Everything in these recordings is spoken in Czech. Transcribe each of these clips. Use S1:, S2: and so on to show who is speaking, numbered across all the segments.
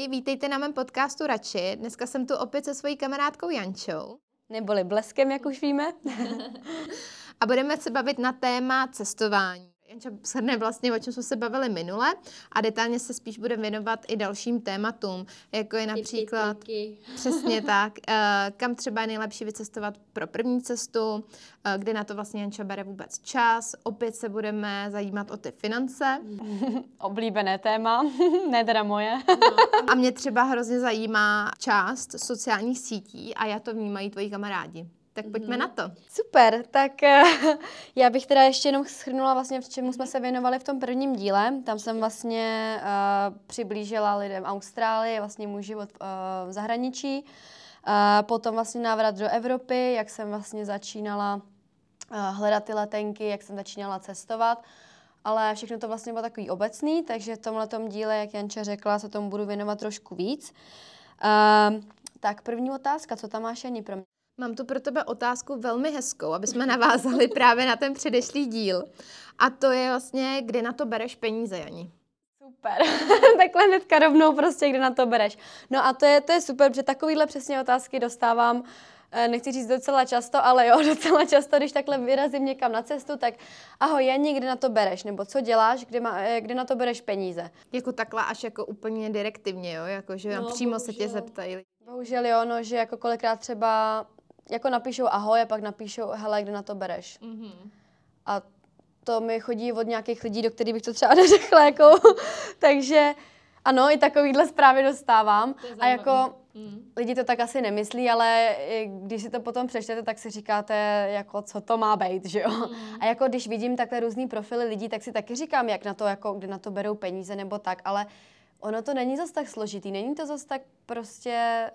S1: Ahoj, vítejte na mém podcastu Radši. Dneska jsem tu opět se svojí kamarádkou Jančou.
S2: Neboli Bleskem, jak už víme.
S1: a budeme se bavit na téma cestování. Janča shrne vlastně, o čem jsme se bavili minule a detailně se spíš bude věnovat i dalším tématům, jako je například... Tyky. Přesně tak. Eh, kam třeba je nejlepší vycestovat pro první cestu, eh, kde na to vlastně Janča bere vůbec čas. Opět se budeme zajímat o ty finance.
S2: Oblíbené téma, ne teda moje.
S1: a mě třeba hrozně zajímá část sociálních sítí a já to vnímají tvoji kamarádi. Tak pojďme mm-hmm. na to.
S2: Super, tak uh, já bych teda ještě jenom schrnula vlastně, v čemu jsme se věnovali v tom prvním díle. Tam jsem vlastně uh, přiblížila lidem Austrálii, vlastně můj život uh, v zahraničí. Uh, potom vlastně návrat do Evropy, jak jsem vlastně začínala uh, hledat ty letenky, jak jsem začínala cestovat. Ale všechno to vlastně bylo takový obecný, takže v tomhle díle, jak Janča řekla, se tomu budu věnovat trošku víc. Uh, tak první otázka, co tam máš ani pro mě?
S1: Mám tu pro tebe otázku velmi hezkou, aby jsme navázali právě na ten předešlý díl. A to je vlastně, kde na to bereš peníze, Jani.
S2: Super. Takhle hnedka rovnou prostě, kde na to bereš. No a to je, to je super, protože takovýhle přesně otázky dostávám eh, nechci říct docela často, ale jo, docela často, když takhle vyrazím někam na cestu, tak ahoj, Jani, kde na to bereš, nebo co děláš, kde, má, eh, kde na to bereš peníze.
S1: Jako takhle až jako úplně direktivně, jo, jako že no, přímo bohužel. se tě zeptají.
S2: Bohužel jo, no, že jako kolikrát třeba jako napíšou ahoj a pak napíšou, hele, kde na to bereš. Mm-hmm. A to mi chodí od nějakých lidí, do kterých bych to třeba neřekla, jako, takže ano, i takovýhle zprávy dostávám. A jako mm. lidi to tak asi nemyslí, ale když si to potom přečtete, tak si říkáte, jako co to má být, že jo. Mm. A jako když vidím takhle různý profily lidí, tak si taky říkám, jak na to, jako kde na to berou peníze nebo tak, ale ono to není zas tak složitý, není to zas tak prostě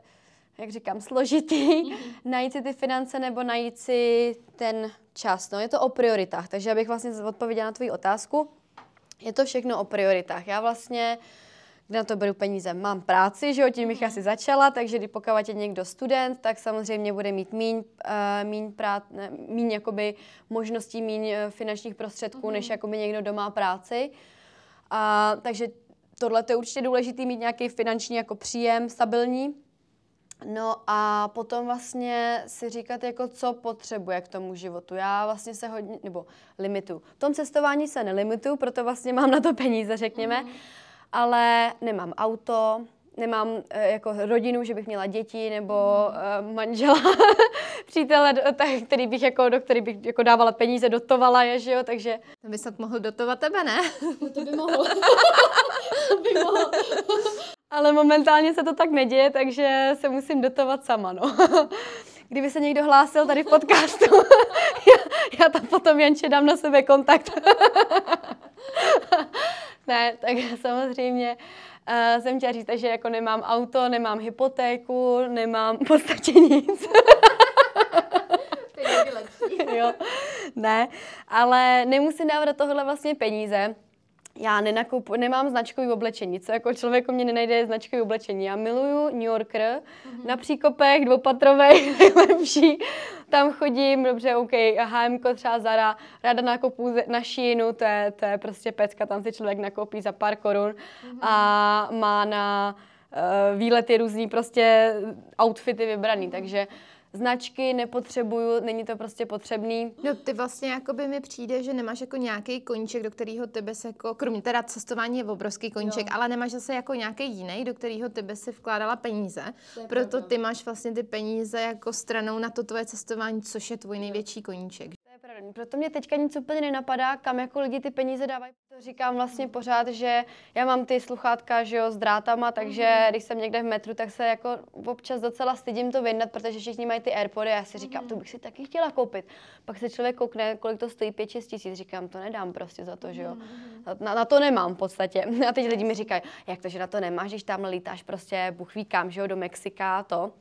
S2: jak říkám, složitý, mm-hmm. najít si ty finance nebo najít si ten čas. No, je to o prioritách, takže abych vlastně odpověděla na tvou otázku. Je to všechno o prioritách. Já vlastně, kde na to beru peníze, mám práci, že jo, tím bych asi začala, takže když pokud je někdo student, tak samozřejmě bude mít míň, uh, míň, prát, ne, míň jakoby možností, míň uh, finančních prostředků, mm-hmm. než jakoby někdo doma práci. A, takže tohle je určitě důležité mít nějaký finanční jako příjem stabilní. No a potom vlastně si říkat, jako co potřebuje k tomu životu. Já vlastně se hodně, nebo limitu. V tom cestování se nelimitu, proto vlastně mám na to peníze, řekněme. Mm. Ale nemám auto, nemám uh, jako rodinu, že bych měla děti nebo uh, manžela, přítele, tak, který bych jako, do který bych jako dávala peníze, dotovala je, že jo, takže...
S1: To by snad mohl dotovat tebe, ne?
S2: No, to by mohl. to by mohl. Ale momentálně se to tak neděje, takže se musím dotovat sama, no. Kdyby se někdo hlásil tady v podcastu, já, já tam potom Janče dám na sebe kontakt. ne, tak samozřejmě uh, jsem chtěla říct, že jako nemám auto, nemám hypotéku, nemám v podstatě nic. jo, ne, ale nemusím dávat do tohohle vlastně peníze, já nenakoupu, nemám značkový oblečení, co jako člověku mě nenajde značkový oblečení. Já miluju New Yorker, mm-hmm. na příkopech, dvoupatrovej, nejlepší. Tam chodím, dobře, OK, H&M, třeba Zara, ráda nakoupů na Sheinu, to je, to je prostě pecka, tam si člověk nakoupí za pár korun mm-hmm. a má na uh, výlety různý prostě outfity vybraný, takže značky nepotřebuju, není to prostě potřebný.
S1: No ty vlastně jako by mi přijde, že nemáš jako nějaký koníček, do kterého tebe se jako, kromě teda cestování je obrovský koníček, jo. ale nemáš zase jako nějaký jiný, do kterého tebe si vkládala peníze. Proto pravda. ty máš vlastně ty peníze jako stranou na to tvoje cestování, což je tvůj největší koníček
S2: pravda. Proto mě teďka nic úplně nenapadá, kam jako lidi ty peníze dávají. To říkám vlastně pořád, že já mám ty sluchátka, že jo, s drátama, takže mm-hmm. když jsem někde v metru, tak se jako občas docela stydím to vyndat, protože všichni mají ty Airpody a já si říkám, mm-hmm. to bych si taky chtěla koupit. Pak se člověk koukne, kolik to stojí, 5-6 tisíc, říkám, to nedám prostě za to, že jo. Mm-hmm. Na, na, to nemám v podstatě. A teď lidi mi říkají, jak to, že na to nemáš, když tam lítáš prostě, Bůh ví kam, že jo, do Mexika, to.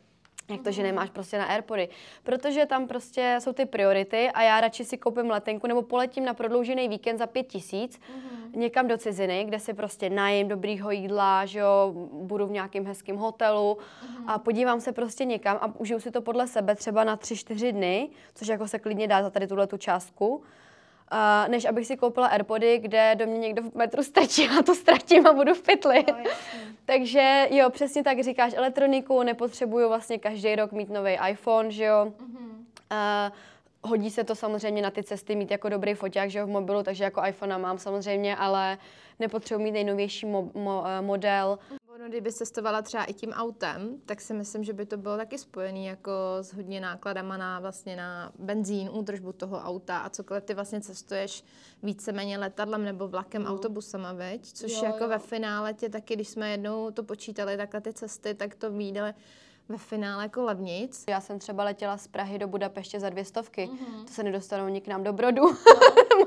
S2: Jak to, že nemáš prostě na Airpody. Protože tam prostě jsou ty priority a já radši si koupím letenku nebo poletím na prodloužený víkend za pět tisíc mm-hmm. někam do ciziny, kde si prostě najím dobrýho jídla, že jo, budu v nějakém hezkém hotelu mm-hmm. a podívám se prostě někam a užiju si to podle sebe třeba na tři, čtyři dny, což jako se klidně dá za tady tuhle tu částku. Uh, než abych si koupila Airpody, kde do mě někdo v metru strčí a to ztratím a budu v pytli. No, Takže jo, přesně tak říkáš, elektroniku nepotřebuju vlastně každý rok mít nový iPhone, že jo. Mm-hmm. Uh, hodí se to samozřejmě na ty cesty mít jako dobrý foťák, že jo, v mobilu, takže jako iPhone mám samozřejmě, ale nepotřebuji mít nejnovější mo- mo- eh, model.
S1: Ono, kdyby cestovala třeba i tím autem, tak si myslím, že by to bylo taky spojený jako s hodně nákladama na vlastně na benzín, údržbu toho auta a cokoliv ty vlastně cestuješ víceméně letadlem nebo vlakem, no. autobusama, veď? Což jo, jako jo. ve finále tě taky, když jsme jednou to počítali, takhle ty cesty, tak to vyjde ve finále jako levnic.
S2: Já jsem třeba letěla z Prahy do Budapeště za dvě stovky. Mm-hmm. To se nedostanou nám do Brodu no.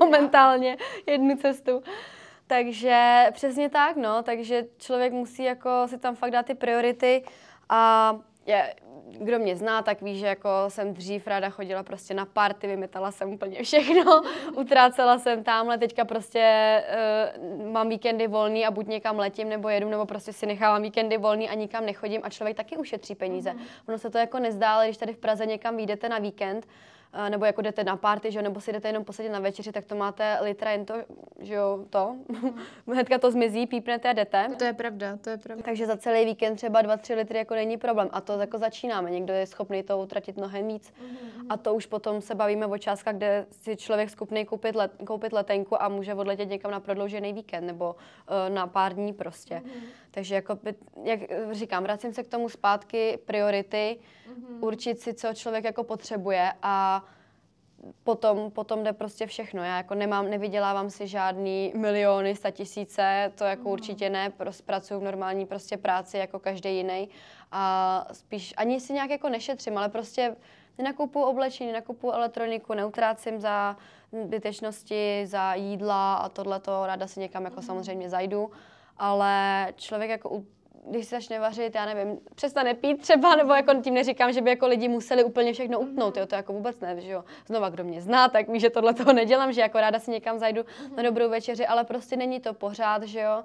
S2: momentálně jednu cestu. Takže přesně tak, no, takže člověk musí jako si tam fakt dát ty priority a je, kdo mě zná, tak ví, že jako jsem dřív ráda chodila prostě na party, vymetala jsem úplně všechno, utrácela jsem tamhle, teďka prostě uh, mám víkendy volný a buď někam letím, nebo jedu, nebo prostě si nechávám víkendy volný a nikam nechodím a člověk taky ušetří peníze. Mm-hmm. Ono se to jako nezdá, ale když tady v Praze někam vyjdete na víkend, nebo jako jdete na party, že nebo si jdete jenom posadit na večeři, tak to máte litra jen to, že jo, to. Hnedka to zmizí, pípnete a jdete.
S1: To je pravda, to je pravda.
S2: Takže za celý víkend třeba 2-3 litry jako není problém. A to jako začínáme. Někdo je schopný to utratit mnohem víc. Mm-hmm. A to už potom se bavíme o částkách, kde si člověk schopný koupit, let, koupit letenku a může odletět někam na prodloužený víkend nebo uh, na pár dní prostě. Mm-hmm. Takže jako, jak říkám, vracím se k tomu zpátky, priority, mm-hmm. určit si, co člověk jako potřebuje a potom, potom jde prostě všechno. Já jako nemám, nevydělávám si žádný miliony, sta tisíce, to jako mm. určitě ne, prostě pracuji v normální prostě práci jako každý jiný a spíš ani si nějak jako nešetřím, ale prostě nenakupuju oblečení, nenakupuju elektroniku, neutrácím za zbytečnosti, za jídla a tohleto, ráda si někam jako mm. samozřejmě zajdu, ale člověk jako když se začne vařit, já nevím, přestane pít třeba, nebo jako tím neříkám, že by jako lidi museli úplně všechno utnout, jo, to jako vůbec ne, že jo. Znova, kdo mě zná, tak ví, že tohle toho nedělám, že jako ráda si někam zajdu na dobrou večeři, ale prostě není to pořád, že jo.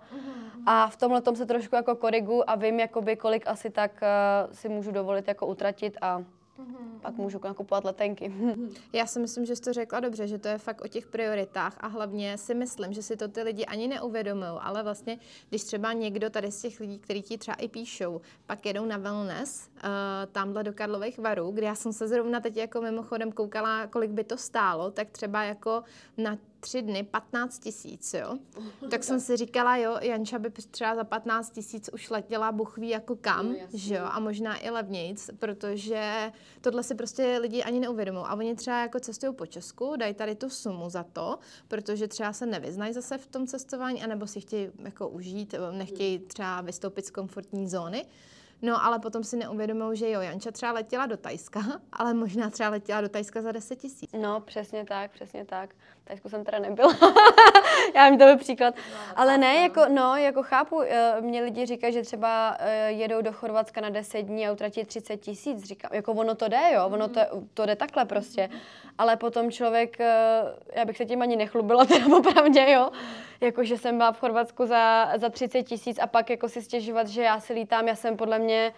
S2: A v tomhle tom se trošku jako korigu a vím, jakoby, kolik asi tak uh, si můžu dovolit jako utratit a Mm-hmm. Pak můžu nakupovat letenky.
S1: Já si myslím, že jsi to řekla dobře, že to je fakt o těch prioritách a hlavně si myslím, že si to ty lidi ani neuvědomují, ale vlastně, když třeba někdo tady z těch lidí, kteří ti třeba i píšou, pak jedou na wellness, uh, tamhle do Karlových varů, kde já jsem se zrovna teď jako mimochodem koukala, kolik by to stálo, tak třeba jako na tři dny 15 tisíc, jo. Tak jsem si říkala, jo, Janča by třeba za 15 tisíc už letěla buchví jako kam, no, že jo, a možná i levnějc, protože tohle si prostě lidi ani neuvědomují. A oni třeba jako cestují po Česku, dají tady tu sumu za to, protože třeba se nevyznají zase v tom cestování, anebo si chtějí jako užít, nechtějí třeba vystoupit z komfortní zóny. No, ale potom si neuvědomují, že jo, Janča třeba letěla do Tajska, ale možná třeba letěla do Tajska za 10 tisíc.
S2: No, přesně tak, přesně tak. Tajsku jsem teda nebyla. Já mi to byl příklad. No, ale ne, jako, no, jako chápu, eh, mě lidi říkají, že třeba eh, jedou do Chorvatska na 10 dní a utratí 30 tisíc. Říkám, jako ono to jde, jo, ono to, to jde takhle prostě. Ale potom člověk, eh, já bych se tím ani nechlubila teda opravdě, jo. Jako, že jsem byla v Chorvatsku za, za 30 tisíc a pak jako si stěžovat, že já si lítám, já jsem podle mě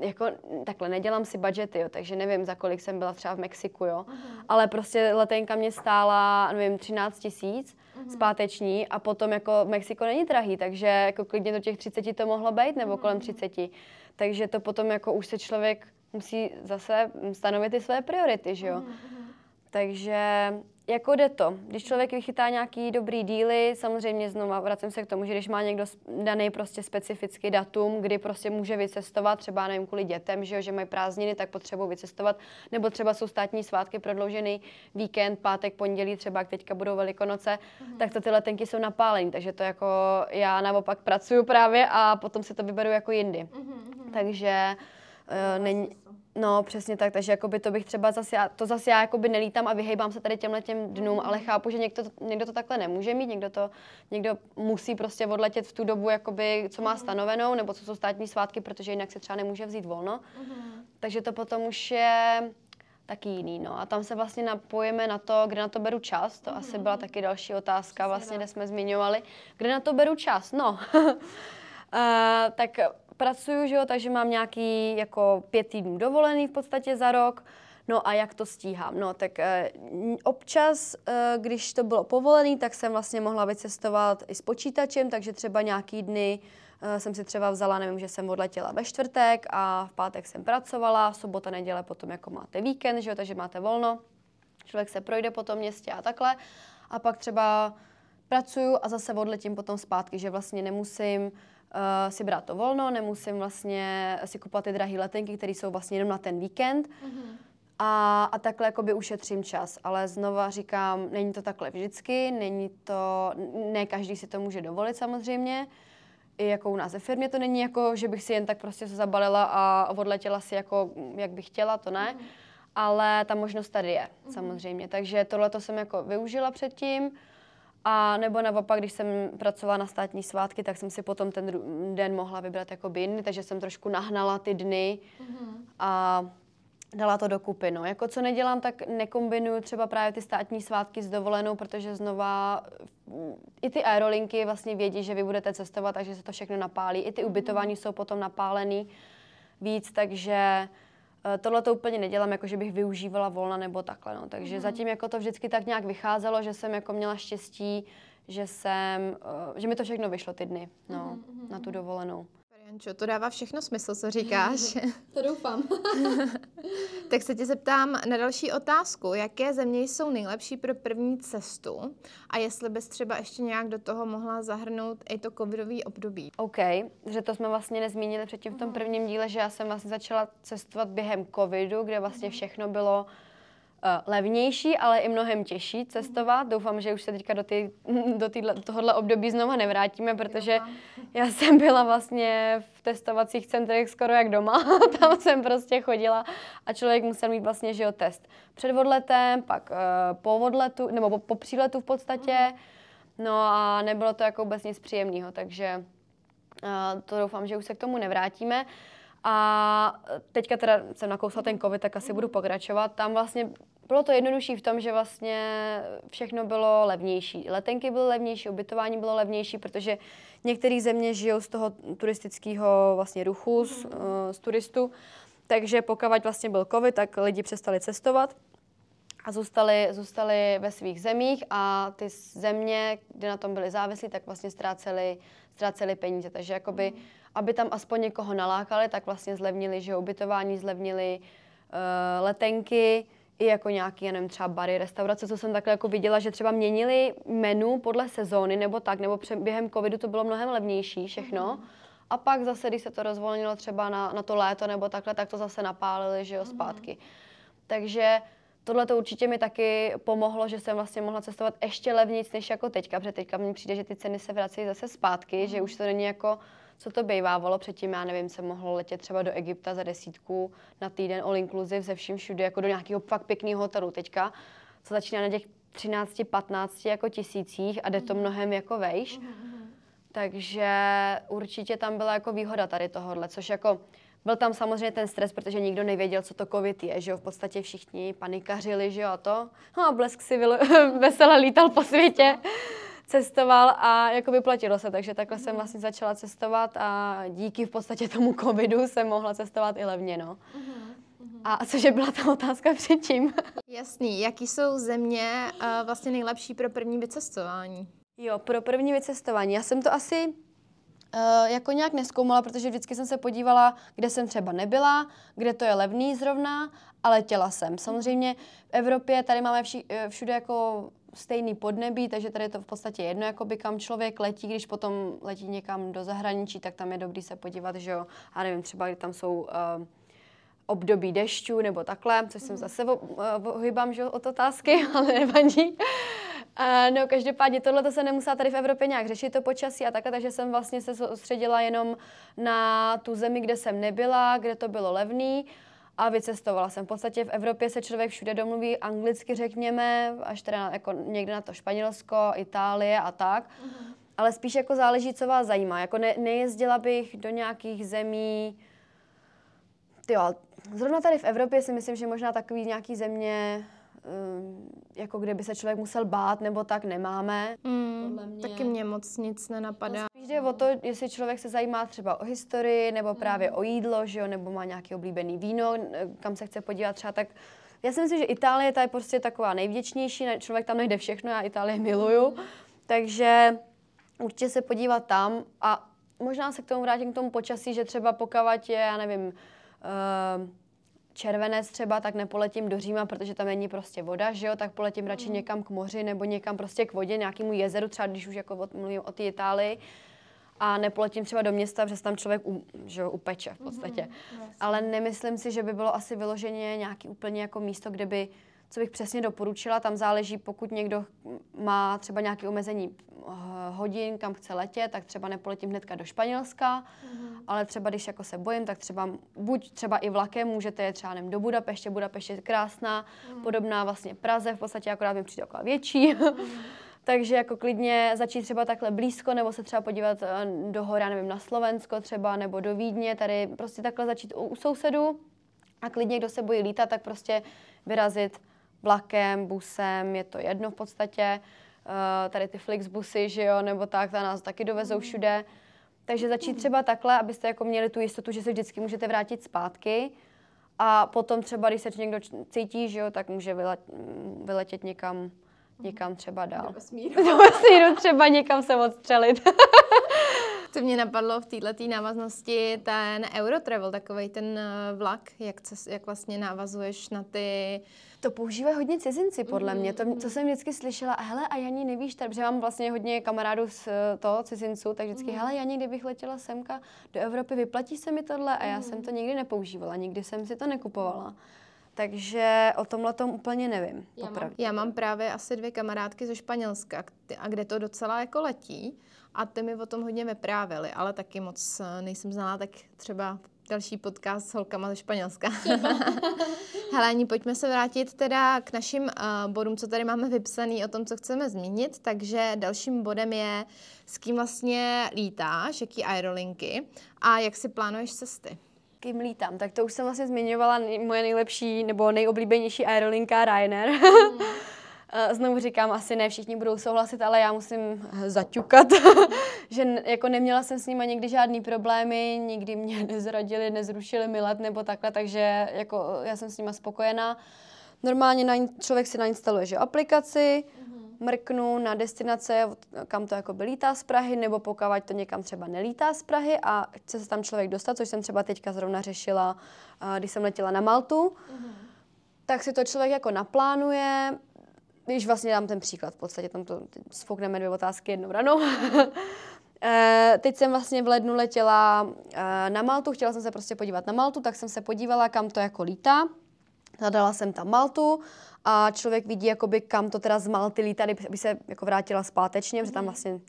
S2: jako takhle nedělám si budgety, jo, takže nevím, za kolik jsem byla třeba v Mexiku, jo. Uh-huh. Ale prostě letenka mě stála, nevím, 13 tisíc uh-huh. zpáteční a potom jako Mexiko není drahý, takže jako klidně do těch 30 to mohlo být, nebo uh-huh. kolem 30. Takže to potom jako už se člověk musí zase stanovit ty své priority, že jo. Uh-huh. Takže jako jde to. Když člověk vychytá nějaký dobrý díly, samozřejmě znovu vracím se k tomu, že když má někdo daný prostě specifický datum, kdy prostě může vycestovat, třeba nevím kvůli dětem, že, jo, že mají prázdniny, tak potřebují vycestovat, nebo třeba jsou státní svátky, prodloužený víkend, pátek, pondělí, třeba jak teďka budou velikonoce, mm-hmm. tak to ty letenky jsou napálení, takže to jako já naopak pracuju právě a potom si to vyberu jako jindy. Mm-hmm. Takže uh, není... No, přesně tak, takže jakoby to bych třeba zase, já, to zase já jakoby nelítám a vyhejbám se tady těmhle těm dnům, ale chápu, že někdo, někdo to takhle nemůže mít, někdo to, někdo musí prostě odletět v tu dobu, jakoby, co má mhm. stanovenou, nebo co jsou státní svátky, protože jinak se třeba nemůže vzít volno. Uh-huh. Takže to potom už je taky jiný, no. A tam se vlastně napojíme na to, kde na to beru čas, to uh-huh. asi byla taky další otázka, vlastně, kde jsme zmiňovali. Kde na to beru čas? No, uh, tak pracuju, že jo, takže mám nějaký jako pět týdnů dovolený v podstatě za rok. No a jak to stíhám? No tak eh, občas, eh, když to bylo povolené, tak jsem vlastně mohla vycestovat i s počítačem, takže třeba nějaký dny eh, jsem si třeba vzala, nevím, že jsem odletěla ve čtvrtek a v pátek jsem pracovala, sobota, neděle potom jako máte víkend, že jo, takže máte volno. Člověk se projde po tom městě a takhle. A pak třeba pracuju a zase odletím potom zpátky, že vlastně nemusím uh, si brát to volno, nemusím vlastně si kupovat ty drahé letenky, které jsou vlastně jenom na ten víkend. Mm-hmm. A, a takhle jakoby ušetřím čas. Ale znova říkám, není to takhle vždycky, není to, ne každý si to může dovolit samozřejmě. I jako u nás ve firmě to není jako, že bych si jen tak prostě se zabalila a odletěla si jako, jak bych chtěla, to ne. Mm-hmm. Ale ta možnost tady je, mm-hmm. samozřejmě. Takže tohle to jsem jako využila předtím. A nebo naopak, když jsem pracovala na státní svátky, tak jsem si potom ten den mohla vybrat jako jiný, takže jsem trošku nahnala ty dny mm-hmm. a dala to dokupy. No. Jako co nedělám, tak nekombinuju třeba právě ty státní svátky s dovolenou, protože znova i ty aerolinky vlastně vědí, že vy budete cestovat, takže se to všechno napálí. I ty ubytování jsou potom napálený víc, takže Tohle to úplně nedělám, jako že bych využívala volna nebo takhle. No. Takže mm. zatím jako to vždycky tak nějak vycházelo, že jsem jako měla štěstí, že jsem, eh, že mi to všechno vyšlo ty dny no, mm. na tu dovolenou.
S1: Jančo, to dává všechno smysl, co říkáš.
S2: to doufám.
S1: tak se tě zeptám na další otázku. Jaké země jsou nejlepší pro první cestu a jestli bys třeba ještě nějak do toho mohla zahrnout i to covidový období?
S2: OK, že to jsme vlastně nezmínili předtím v tom prvním díle, že já jsem vlastně začala cestovat během covidu, kde vlastně mhm. všechno bylo uh, levnější, ale i mnohem těžší cestovat. Doufám, že už se teďka do, ty, do týhle, tohohle období znova nevrátíme, protože já jsem byla vlastně v testovacích centrech skoro jak doma. Tam jsem prostě chodila a člověk musel mít vlastně, že jo, test před odletem, pak uh, po odletu, nebo po, po příletu v podstatě. No a nebylo to jako vůbec nic příjemného, takže uh, to doufám, že už se k tomu nevrátíme. A teďka teda jsem nakousla ten covid, tak asi budu pokračovat. Tam vlastně bylo to jednodušší v tom, že vlastně všechno bylo levnější. Letenky byly levnější, ubytování bylo levnější, protože některé země žijou z toho turistického vlastně ruchu, z, uh, z turistů. Takže pokud vlastně byl covid, tak lidi přestali cestovat a zůstali, zůstali ve svých zemích a ty země, kde na tom byli závislí, tak vlastně ztráceli, ztráceli peníze. Takže jakoby, aby tam aspoň někoho nalákali, tak vlastně zlevnili, že ubytování, zlevnili uh, letenky, i jako nějaký, já nevím, třeba bary, restaurace, co jsem takhle jako viděla, že třeba měnili menu podle sezóny nebo tak, nebo pře- během covidu to bylo mnohem levnější všechno. Mm. A pak zase, když se to rozvolnilo třeba na, na to léto nebo takhle, tak to zase napálili, že jo, mhm. zpátky. Mm. Takže tohle to určitě mi taky pomohlo, že jsem vlastně mohla cestovat ještě levnějc než jako teďka, protože teďka mi přijde, že ty ceny se vracejí zase zpátky, mm. že už to není jako co to bývávalo. Předtím, já nevím, jsem mohla letět třeba do Egypta za desítku na týden all inclusive ze vším všude, jako do nějakého fakt pěkného hotelu. Teďka, co začíná na těch 13, 15 jako tisících a jde to mhm. mnohem jako vejš. Mm-hmm. Takže určitě tam byla jako výhoda tady tohohle, což jako byl tam samozřejmě ten stres, protože nikdo nevěděl, co to covid je, že jo, v podstatě všichni panikařili, že jo, a to. No a Blesk si vesele lítal po světě cestoval a jako vyplatilo se, takže takhle jsem vlastně začala cestovat a díky v podstatě tomu covidu jsem mohla cestovat i levně, no. A cože byla ta otázka předtím?
S1: Jasný. Jaký jsou země uh, vlastně nejlepší pro první vycestování?
S2: Jo, pro první vycestování. Já jsem to asi jako nějak neskoumala, protože vždycky jsem se podívala, kde jsem třeba nebyla, kde to je levný zrovna, ale letěla jsem. Samozřejmě v Evropě tady máme vši, eh, všude jako stejný podnebí, takže tady je to v podstatě jedno, jakoby kam člověk letí, když potom letí někam do zahraničí, tak tam je dobrý se podívat, že jo, a nevím, třeba kdy tam jsou uh, období dešťů nebo takhle, což jsem mhm. zase ohybám, že od otázky, ale nevadí. Uh, no, každopádně tohle to se nemusela tady v Evropě nějak řešit, to počasí a takhle, takže jsem vlastně se soustředila jenom na tu zemi, kde jsem nebyla, kde to bylo levný a vycestovala jsem. V podstatě v Evropě se člověk všude domluví anglicky, řekněme, až teda jako někde na to Španělsko, Itálie a tak. Uh-huh. Ale spíš jako záleží, co vás zajímá. Jako ne, nejezdila bych do nějakých zemí, tyjo, zrovna tady v Evropě si myslím, že možná takový nějaký země, jako kde by se člověk musel bát, nebo tak nemáme.
S1: Mm, mě. Taky mě moc nic nenapadá.
S2: No, spíš jde o to, jestli člověk se zajímá třeba o historii, nebo právě mm. o jídlo, že jo, nebo má nějaký oblíbený víno, kam se chce podívat třeba, tak Já si myslím, že Itálie ta je prostě taková nejvděčnější, člověk tam najde všechno, já Itálii miluju, takže určitě se podívat tam a možná se k tomu vrátím k tomu počasí, že třeba pokavat je, já nevím, uh, červenec třeba, tak nepoletím do Říma, protože tam není prostě voda, že jo, tak poletím radši mm. někam k moři nebo někam prostě k vodě, nějakému jezeru, třeba když už jako mluvím o té Itálii a nepoletím třeba do města, protože tam člověk u, že jo, upeče v podstatě. Mm-hmm, Ale nemyslím si, že by bylo asi vyloženě nějaký úplně jako místo, kde by, co bych přesně doporučila, tam záleží, pokud někdo má třeba nějaké omezení eh, hodin, kam chce letět, tak třeba nepoletím hnedka do Španělska, mm-hmm. ale třeba když jako se bojím, tak třeba buď třeba i vlakem můžete jet třeba nevím, do Budapeště, Budapešť je krásná, mm-hmm. podobná vlastně Praze, v podstatě akorát mi přijde taková větší. Mm-hmm. Takže jako klidně začít třeba takhle blízko, nebo se třeba podívat eh, do hora, nevím, na Slovensko třeba, nebo do Vídně, tady prostě takhle začít u, u sousedů a klidně, kdo se bojí lítat, tak prostě vyrazit vlakem, busem, je to jedno v podstatě. Uh, tady ty Flixbusy, že jo, nebo tak, ta nás taky dovezou mm. všude. Takže začít třeba takhle, abyste jako měli tu jistotu, že se vždycky můžete vrátit zpátky. A potom třeba, když se někdo cítí, že jo, tak může vyletět někam někam třeba dál. Do vesmíru. Do vesmíru třeba někam se odstřelit.
S1: Co mě napadlo v této návaznosti, ten Eurotravel, takový ten eh, vlak, jak, co, jak vlastně návazuješ na ty...
S2: To používají hodně cizinci, podle mm-hmm. mě. To, to jsem vždycky slyšela, hele, a Janí, nevíš, tady, protože mám vlastně hodně kamarádů z eh, toho cizinců, tak vždycky, mm-hmm. hele, Janí, kdybych letěla semka do Evropy, vyplatí se mi tohle? A já mm-hmm. jsem to nikdy nepoužívala, nikdy jsem si to nekupovala. Takže o tomhle tom úplně nevím.
S1: Já mám, já mám právě asi dvě kamarádky ze Španělska, a kde to docela jako letí. A ty mi o tom hodně vyprávěly, ale taky moc eh, nejsem znala, tak třeba další podcast s holkama ze Španělska. Helení, pojďme se vrátit teda k našim uh, bodům, co tady máme vypsaný o tom, co chceme zmínit. Takže dalším bodem je, s kým vlastně lítáš, jaký aerolinky a jak si plánuješ cesty
S2: kým lítám, tak to už jsem vlastně zmiňovala moje nejlepší nebo nejoblíbenější aerolinka Ryanair. Mm. Znovu říkám, asi ne všichni budou souhlasit, ale já musím zaťukat, že jako neměla jsem s nimi nikdy žádný problémy, nikdy mě nezradili, nezrušili mi let nebo takhle, takže jako já jsem s nimi spokojená. Normálně na, člověk si nainstaluje že aplikaci, mm mrknu na destinace, kam to jako lítá z Prahy, nebo pokud to někam třeba nelítá z Prahy a chce se tam člověk dostat, což jsem třeba teďka zrovna řešila, když jsem letěla na Maltu, mm-hmm. tak si to člověk jako naplánuje, když vlastně dám ten příklad, v podstatě tam to sfoukneme dvě otázky jednou ranou. E, teď jsem vlastně v lednu letěla e, na Maltu, chtěla jsem se prostě podívat na Maltu, tak jsem se podívala, kam to jako lítá. Zadala jsem tam Maltu a člověk vidí, jakoby, kam to teda z Malty lítá, aby se jako vrátila zpátečně, mm. protože tam mhm. vlastně,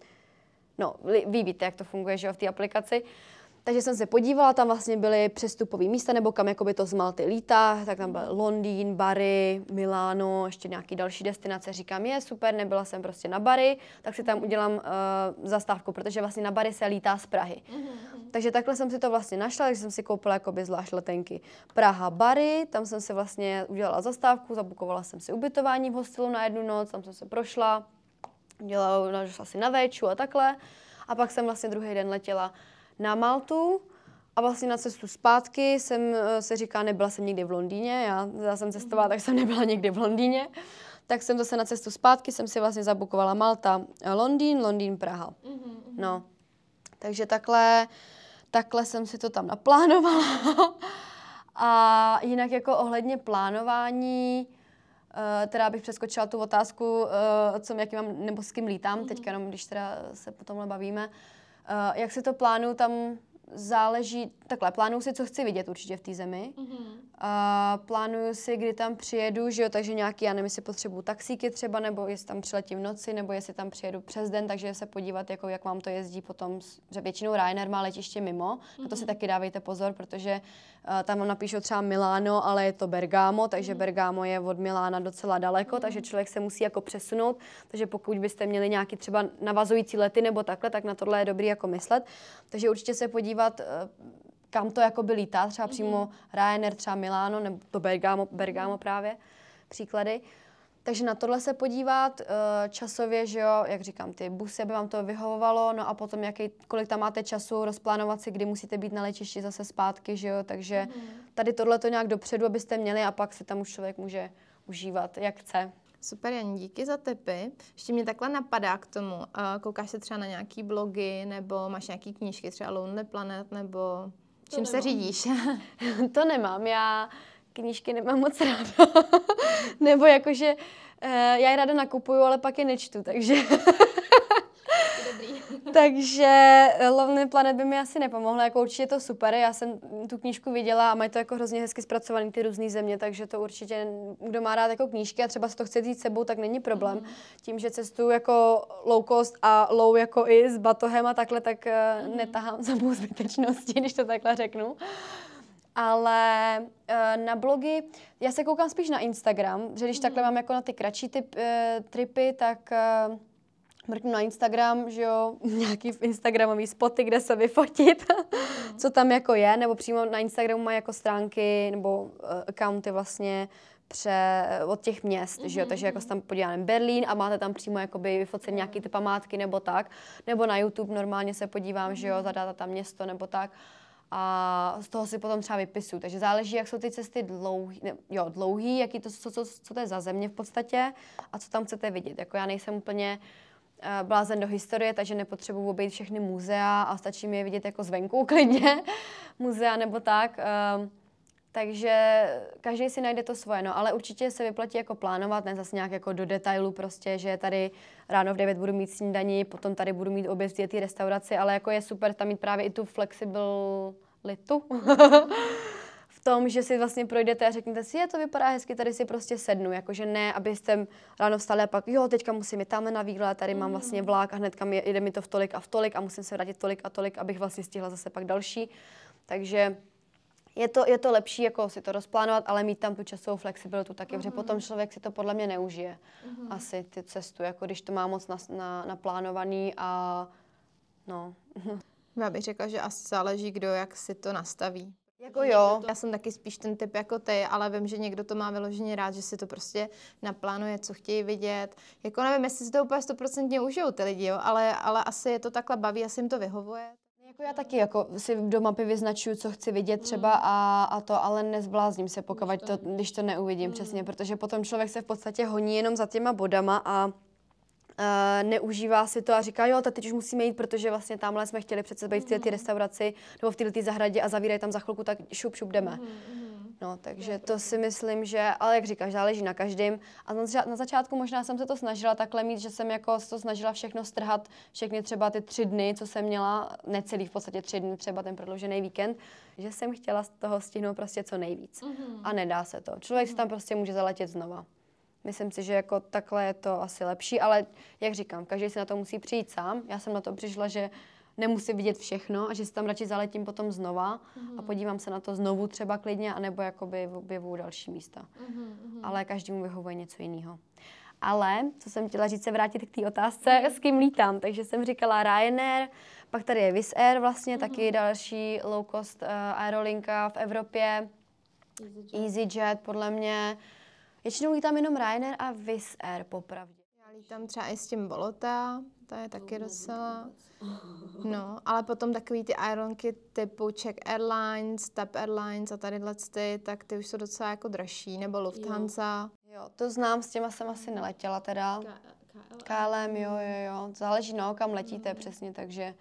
S2: no, vy víte, jak to funguje, že jo, v té aplikaci. Takže jsem se podívala, tam vlastně byly přestupové místa, nebo kam jakoby to z Malty lítá, tak tam byl Londýn, Bari, Miláno, ještě nějaký další destinace. Říkám, je super, nebyla jsem prostě na Bari, tak si tam udělám uh, zastávku, protože vlastně na Bari se lítá z Prahy. Mm-hmm. Takže takhle jsem si to vlastně našla, takže jsem si koupila jakoby zvlášť letenky. Praha, Bari, tam jsem si vlastně udělala zastávku, zabukovala jsem si ubytování v hostelu na jednu noc, tam jsem se prošla, dělala no, asi na véču a takhle. A pak jsem vlastně druhý den letěla na Maltu a vlastně na cestu zpátky jsem eh, se říká, nebyla jsem nikdy v Londýně, já, já jsem cestovala, tak jsem nebyla nikdy v Londýně. Tak jsem zase na cestu zpátky, jsem si vlastně zabukovala Malta, eh, Londýn, Londýn, Praha. No, takže takhle, takhle jsem si to tam naplánovala. a jinak jako ohledně plánování, Uh, teda bych přeskočila tu otázku, uh, co, jaký mám, nebo s kým lítám, mm-hmm. teďka jenom, když teda se potom bavíme. Uh, jak si to plánuju, tam záleží, takhle, plánuju si, co chci vidět určitě v té zemi. Mm-hmm. Plánuju si, kdy tam přijedu, že jo, takže nějaký, já nevím, jestli potřebuju taxíky třeba, nebo jestli tam přiletím v noci, nebo jestli tam přijedu přes den, takže se podívat, jako, jak vám to jezdí potom, že většinou Ryanair má letiště mimo, mm-hmm. na to si mhm. taky dávejte pozor, protože uh, tam vám napíšou třeba Miláno, ale je to Bergamo, takže mm-hmm. Bergamo je od Milána docela daleko, mm-hmm. takže člověk se musí jako přesunout, takže pokud byste měli nějaký třeba navazující lety nebo takhle, tak na tohle je dobrý jako myslet. Takže určitě se podívat, uh, kam to jako by lítá, třeba mm-hmm. přímo Ryanair, třeba Milano, nebo to Bergamo, Bergamo právě, příklady. Takže na tohle se podívat eh, časově, že jo, jak říkám, ty busy, aby vám to vyhovovalo, no a potom jaký, kolik tam máte času, rozplánovat si, kdy musíte být na letišti zase zpátky, že jo, takže mm-hmm. tady tohle to nějak dopředu, abyste měli a pak si tam už člověk může užívat, jak chce.
S1: Super, Jan, díky za tipy. Ještě mě takhle napadá k tomu. Koukáš se třeba na nějaký blogy, nebo máš nějaký knížky, třeba Lonely Planet, nebo to čím nemám. se řídíš?
S2: to nemám, já knížky nemám moc ráda. nebo jakože eh, já je ráda nakupuju, ale pak je nečtu, takže... Takže eh, Lovely Planet by mi asi nepomohlo, jako určitě je to super, já jsem tu knížku viděla a mají to jako hrozně hezky zpracovaný ty různé země, takže to určitě, kdo má rád jako knížky a třeba si to chce vzít sebou, tak není problém. Mm. Tím, že cestuju jako low cost a low jako i s batohem a takhle, tak mm. netahám za zbytečnosti, když to takhle řeknu. Ale uh, na blogy, já se koukám spíš na Instagram, že když mm. takhle mám jako na ty kratší typ, uh, tripy, tak uh, mrknu na Instagram, že jo, nějaký Instagramový spoty, kde se vyfotit, co tam jako je, nebo přímo na Instagramu mají jako stránky nebo uh, accounty vlastně pře, od těch měst, mm-hmm. že jo, takže jako se tam podíváme Berlín a máte tam přímo jakoby vyfocen nějaký ty památky nebo tak, nebo na YouTube normálně se podívám, mm-hmm. že jo, mhm. zadáte tam město nebo tak a z toho si potom třeba vypisuju. Takže záleží, jak jsou ty cesty dlouhý, ne, jo, dlouhý, jaký to, co, co, co to je za země v podstatě a co tam chcete vidět. Jako já nejsem úplně uh, blázen do historie, takže nepotřebuji obejít všechny muzea a stačí mi je vidět jako zvenku klidně, muzea nebo tak. Uh, takže každý si najde to svoje, no, ale určitě se vyplatí jako plánovat, ne zase nějak jako do detailu prostě, že tady ráno v 9 budu mít snídaní, potom tady budu mít oběd v té restauraci, ale jako je super tam mít právě i tu flexibilitu. v tom, že si vlastně projdete a řeknete si, je to vypadá hezky, tady si prostě sednu, jakože ne, abyste ráno vstali a pak, jo, teďka musím jít tamhle na výlet, tady mám vlastně vlak a hnedka mi, jde mi to v tolik a v tolik a musím se vrátit tolik a tolik, abych vlastně stihla zase pak další. Takže je to, je to lepší jako si to rozplánovat, ale mít tam tu časovou flexibilitu taky, uh-huh. protože potom mhm. člověk si to podle mě neužije. Uh-huh. Asi ty cestu, jako když to má moc na, na, naplánovaný a no.
S1: Já bych řekla, že asi záleží, kdo jak si to nastaví.
S2: Jako jo.
S1: Já jsem taky spíš ten typ jako ty, ale vím, že někdo to má vyloženě rád, že si to prostě naplánuje, co chtějí vidět. Jako nevím, jestli si to úplně stoprocentně užijou ty lidi, jo, ale, ale asi je to takhle baví, asi jim to vyhovuje.
S2: Jako já taky jako si do mapy vyznačuju, co chci vidět třeba mm. a, a to, ale nezblázním se, pokud to, když to neuvidím mm. přesně, protože potom člověk se v podstatě honí jenom za těma bodama a uh, neužívá si to a říká, jo, teď už musíme jít, protože vlastně tamhle jsme chtěli přece být v této mm. restauraci nebo v této zahradě a zavírají tam za chvilku, tak šup, šup jdeme. Mm. No, takže to si myslím, že, ale jak říkáš, záleží na každém. A na, na začátku možná jsem se to snažila takhle mít, že jsem jako to snažila všechno strhat, všechny třeba ty tři dny, co jsem měla, necelý v podstatě tři dny, třeba ten prodloužený víkend, že jsem chtěla z toho stihnout prostě co nejvíc. Mm-hmm. A nedá se to. Člověk mm-hmm. si tam prostě může zaletět znova. Myslím si, že jako takhle je to asi lepší, ale jak říkám, každý si na to musí přijít sám. Já jsem na to přišla, že nemusím vidět všechno a že si tam radši zaletím potom znova mm-hmm. a podívám se na to znovu třeba klidně, anebo jakoby objevu další místa. Mm-hmm. Ale každému vyhovuje něco jiného. Ale, co jsem chtěla říct, se vrátit k té otázce, s kým lítám. Takže jsem říkala Ryanair, pak tady je Wizz Air vlastně, mm-hmm. taky další low cost uh, aerolinka v Evropě. EasyJet. EasyJet podle mě. Většinou lítám jenom Ryanair a Wizz Air popravdě.
S1: Já lítám třeba i s tím Bolota, to je taky docela... No, ale potom takový ty aeronky typu Czech Airlines, TAP Airlines a tady ty, tak ty už jsou docela jako dražší, nebo Lufthansa.
S2: Jo, jo to znám, s těma jsem asi neletěla teda. KLM, jo, jo, jo. Záleží, no, kam letíte mm. přesně, takže...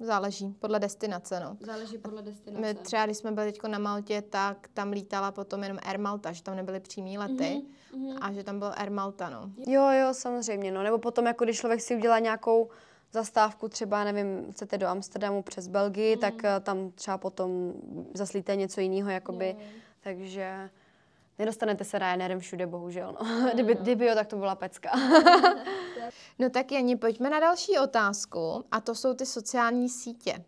S1: Uh, Záleží, podle destinace, no.
S2: Záleží podle destinace.
S1: My třeba, když jsme byli teď na Maltě, tak tam lítala potom jenom Air Malta, že tam nebyly přímý lety mm-hmm. a že tam byl Air Malta, no.
S2: Jo, jo, samozřejmě, no. Nebo potom, jako když člověk si udělá nějakou zastávku třeba, nevím, chcete do Amsterdamu přes Belgii, mm. tak uh, tam třeba potom zaslíte něco jiného, jakoby. Je. Takže nedostanete se Ryanairem všude, bohužel. No. kdyby, kdyby jo, tak to byla pecka.
S1: no tak Jani, pojďme na další otázku a to jsou ty sociální sítě.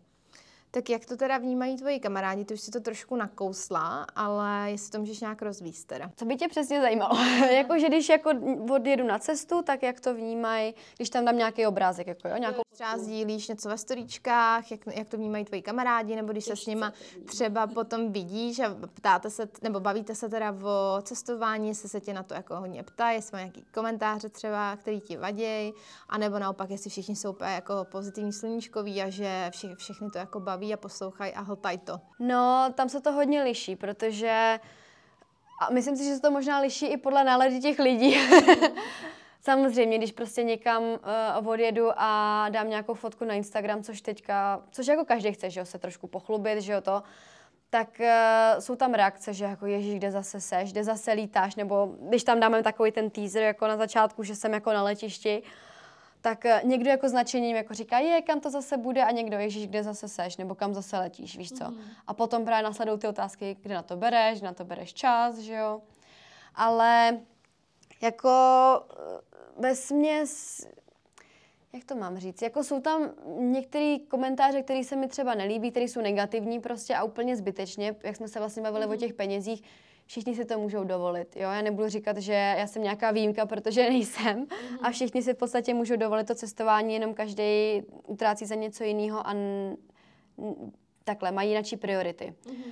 S1: Tak jak to teda vnímají tvoji kamarádi? Ty už si to trošku nakousla, ale jestli to můžeš nějak rozvíst teda.
S2: Co by tě přesně zajímalo? jako, že když jako odjedu na cestu, tak jak to vnímají, když tam dám nějaký obrázek, jako jo, nějakou...
S1: Třeba sdílíš něco ve storíčkách, jak, jak to vnímají tvoji kamarádi, nebo když se s nima třeba potom vidíš a ptáte se, nebo bavíte se teda o cestování, jestli se tě na to jako hodně ptají, jestli mají nějaký komentáře třeba, který ti vadí, anebo naopak, jestli všichni jsou jako pozitivní sluníčkoví a že vše, všechny to jako baví baví a poslouchají a hltají to?
S2: No, tam se to hodně liší, protože a myslím si, že se to možná liší i podle nálady těch lidí. Samozřejmě, když prostě někam uh, odjedu a dám nějakou fotku na Instagram, což teďka, což jako každý chce, že jo, se trošku pochlubit, že jo, to, tak uh, jsou tam reakce, že jako Ježíš, kde zase seš, kde zase lítáš, nebo když tam dáme takový ten teaser jako na začátku, že jsem jako na letišti, tak uh, někdo jako značením jako říká, je, kam to zase bude a někdo, Ježíš, kde zase seš, nebo kam zase letíš, víš co. Mm. A potom právě následují ty otázky, kde na to bereš, kde na to bereš čas, že jo. Ale jako ve směs, jak to mám říct, jako jsou tam některé komentáře, které se mi třeba nelíbí, které jsou negativní prostě a úplně zbytečně, jak jsme se vlastně bavili mm. o mhm. těch penězích, všichni si to můžou dovolit. Jo? Já nebudu říkat, že já jsem nějaká výjimka, protože nejsem. Mm. A všichni si v podstatě můžou dovolit to cestování, jenom každý utrácí za něco jiného a n- n- takhle, mají jináčí priority. Mm.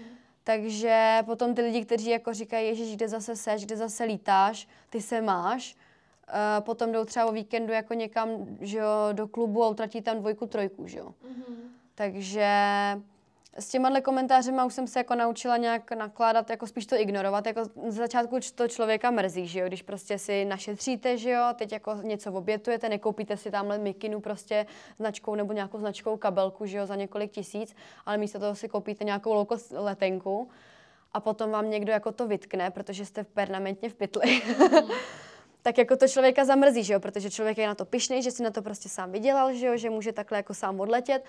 S2: Takže potom ty lidi, kteří jako říkají, Ježíš, kde zase seš, kde zase lítáš, ty se máš, Uh, potom jdou třeba o víkendu jako někam že jo, do klubu a utratí tam dvojku, trojku, že jo. Mm-hmm. Takže s těma komentářema už jsem se jako naučila nějak nakládat, jako spíš to ignorovat. Jako z začátku to člověka mrzí, že jo, když prostě si našetříte, že jo, teď jako něco obětujete, nekoupíte si tamhle mikinu prostě značkou nebo nějakou značkou kabelku, že jo, za několik tisíc, ale místo toho si koupíte nějakou louko letenku a potom vám někdo jako to vytkne, protože jste permanentně v pytli. Tak jako to člověka zamrzí, že jo, protože člověk je na to pišný, že si na to prostě sám vydělal, že jo, že může takhle jako sám odletět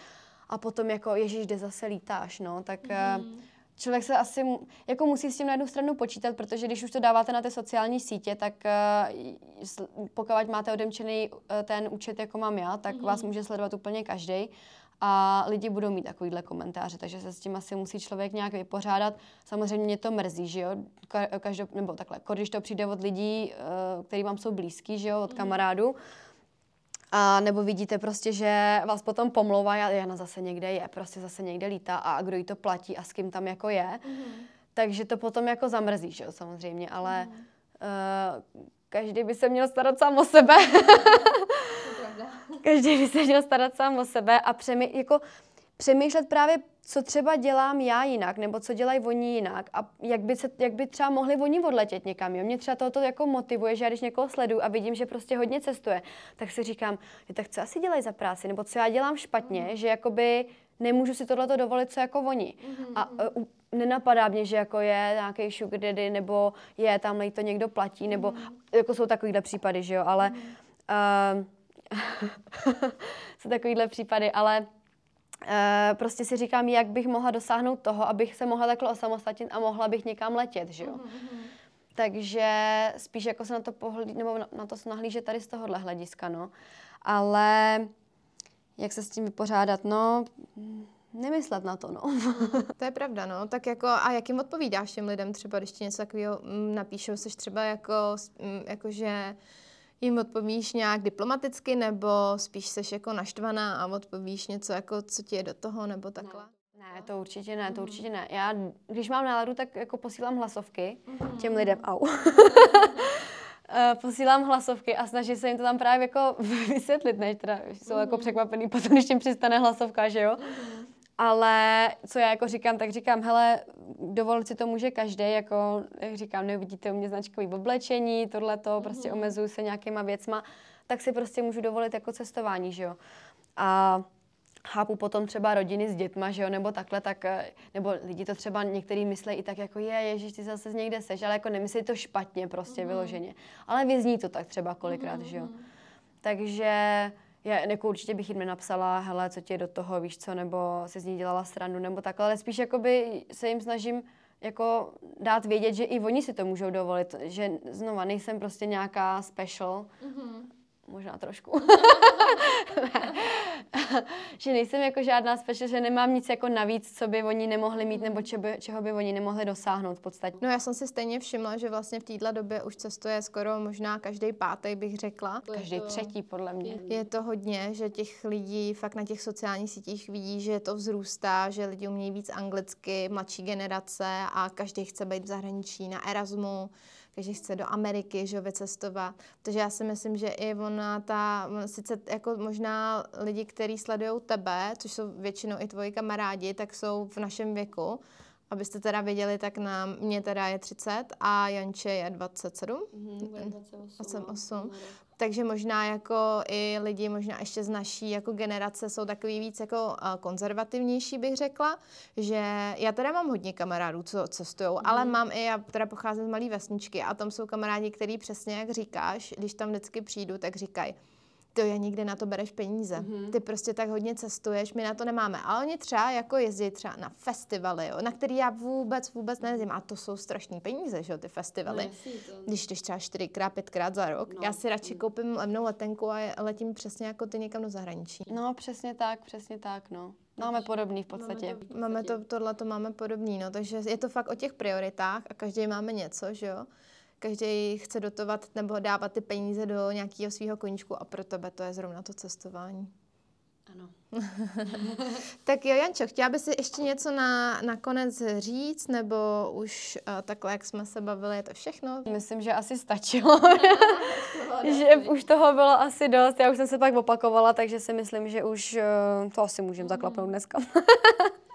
S2: a potom jako, ježíš, kde zase lítáš, no, tak mm. člověk se asi, jako musí s tím na jednu stranu počítat, protože když už to dáváte na ty sociální sítě, tak uh, pokud máte odemčený uh, ten účet, jako mám já, tak mm. vás může sledovat úplně každý a lidi budou mít takovýhle komentáře, takže se s tím asi musí člověk nějak vypořádat. Samozřejmě mě to mrzí, že jo, Každou, nebo takhle, když to přijde od lidí, eh, který vám jsou blízký, že jo, od mhm. kamarádů, a nebo vidíte prostě, že vás potom pomlouvá, a Jana zase někde je, prostě zase někde lítá a kdo jí to platí a s kým tam jako je. Mm. Takže to potom jako zamrzí, že jo, samozřejmě, ale mm. uh, každý by se měl starat sám o sebe. Každý by se měl starat sám o sebe a přemý, jako, přemýšlet právě, co třeba dělám já jinak, nebo co dělají oni jinak a jak by, se, jak by třeba mohli oni odletět někam. Jo? Mě třeba toto jako motivuje, že já když někoho sleduju a vidím, že prostě hodně cestuje, tak si říkám, tak co asi dělají za práci, nebo co já dělám špatně, mm. že jakoby nemůžu si tohleto dovolit, co jako oni. Mm-hmm. A uh, nenapadá mě, že jako je nějaký sugar daddy, nebo je, tam to někdo platí, nebo mm. jako jsou takovýhle případy, že jo, ale mm. uh, jsou takovýhle případy, ale Uh, prostě si říkám, jak bych mohla dosáhnout toho, abych se mohla takhle osamostatnit a mohla bych někam letět, že jo. Mm-hmm. Takže spíš jako se na to pohlí, nebo na, na to se nahlíže tady z tohohle hlediska, no. Ale jak se s tím vypořádat, no, nemyslet na to, no.
S1: to je pravda, no. Tak jako, a jak jim odpovídáš těm lidem třeba, když ti něco takového mm, napíšou, jsi třeba jako, mm, jako že jim odpovíš nějak diplomaticky, nebo spíš seš jako naštvaná a odpovíš něco jako, co ti je do toho, nebo takhle?
S2: Ne, ne to určitě ne, to určitě ne. Já, když mám náladu, tak jako posílám hlasovky mm-hmm. těm lidem. Au. Eh, posílám hlasovky a snažím se jim to tam právě jako vysvětlit, než teda jsou mm-hmm. jako mhm. překvapený potom, když jim přistane hlasovka, že jo. Mm-hmm. Ale co já jako říkám, tak říkám, hele, dovolit si to může každý, jako jak říkám, neuvidíte u mě značkový oblečení, tohleto, mm-hmm. prostě omezuju se nějakýma věcma, tak si prostě můžu dovolit jako cestování, že jo. A chápu potom třeba rodiny s dětma, že jo, nebo takhle, tak, nebo lidi to třeba některý myslí i tak jako je, ježiš, ty zase z někde seš, ale jako nemyslí to špatně prostě mm-hmm. vyloženě. Ale vyzní to tak třeba kolikrát, mm-hmm. že jo. Mhm. Takže já jako určitě bych jim nenapsala, hele, co tě do toho, víš co, nebo si z ní dělala stranu, nebo takhle, ale spíš jakoby se jim snažím jako dát vědět, že i oni si to můžou dovolit, že znova nejsem prostě nějaká special, mm-hmm možná trošku. že nejsem jako žádná special, že nemám nic jako navíc, co by oni nemohli mít, nebo če by, čeho by oni nemohli dosáhnout v podstatě.
S1: No já jsem si stejně všimla, že vlastně v této době už cestuje skoro možná každý pátý, bych řekla.
S2: Každý to, třetí, podle mě.
S1: Je to hodně, že těch lidí fakt na těch sociálních sítích vidí, že to vzrůstá, že lidi umějí víc anglicky, mladší generace a každý chce být v zahraničí na Erasmu každý chce do Ameriky, že vycestovat. Takže já si myslím, že i ona ta, sice jako možná lidi, kteří sledují tebe, což jsou většinou i tvoji kamarádi, tak jsou v našem věku, Abyste teda věděli, tak na mě teda je 30 a Janče je 27. Mm-hmm, 28. 8. Takže možná jako i lidi možná ještě z naší jako generace jsou takový víc jako konzervativnější, bych řekla, že já teda mám hodně kamarádů, co cestují, mm. ale mám i, já teda pocházím z malé vesničky a tam jsou kamarádi, který přesně jak říkáš, když tam vždycky přijdu, tak říkají, to je nikdy na to bereš peníze. Mm-hmm. Ty prostě tak hodně cestuješ, my na to nemáme. Ale oni třeba jako jezdí třeba na festivaly, jo, na který já vůbec, vůbec nejezdím. A to jsou strašní peníze, že jo, ty festivaly. No, to... Když jdeš třeba čtyřikrát, pětkrát za rok. No. Já si radši koupím levnou letenku a letím přesně jako ty někam do zahraničí.
S2: No, přesně tak, přesně tak, no. Máme podobný v podstatě. Máme,
S1: to, máme to, tohle to máme podobný, no, takže je to fakt o těch prioritách a každý máme něco, že jo každý chce dotovat nebo dávat ty peníze do nějakého svého koníčku a pro tebe to je zrovna to cestování.
S2: Ano.
S1: tak jo, Jančo, chtěla bys si ještě něco na, na konec říct, nebo už uh, takhle, jak jsme se bavili, je to všechno?
S2: Myslím, že asi stačilo. že už toho bylo asi dost. Já už jsem se tak opakovala, takže si myslím, že už uh, to asi můžeme zaklapnout dneska.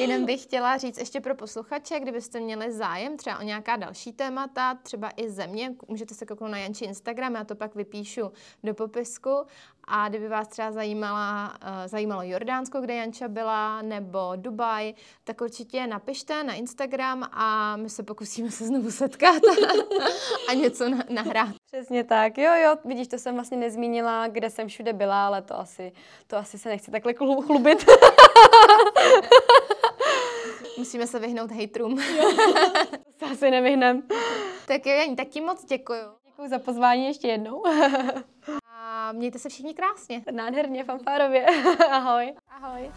S1: Jenom bych chtěla říct ještě pro posluchače, kdybyste měli zájem třeba o nějaká další témata, třeba i země, můžete se kouknout na Janči Instagram, já to pak vypíšu do popisku. A kdyby vás třeba zajímala, uh, zajímalo Jordánsko, kde Janča byla, nebo Dubaj, tak určitě napište na Instagram a my se pokusíme se znovu setkat a něco na- nahrát.
S2: Přesně tak, jo, jo, vidíš, to jsem vlastně nezmínila, kde jsem všude byla, ale to asi, to asi se nechci takhle chlubit.
S1: Musíme se vyhnout hejtrům.
S2: to se asi nevyhnem.
S1: Tak jo, Janí, tak ti moc děkuju.
S2: Děkuji za pozvání ještě jednou.
S1: A mějte se všichni krásně.
S2: Nádherně, fanfárově. Ahoj.
S1: Ahoj.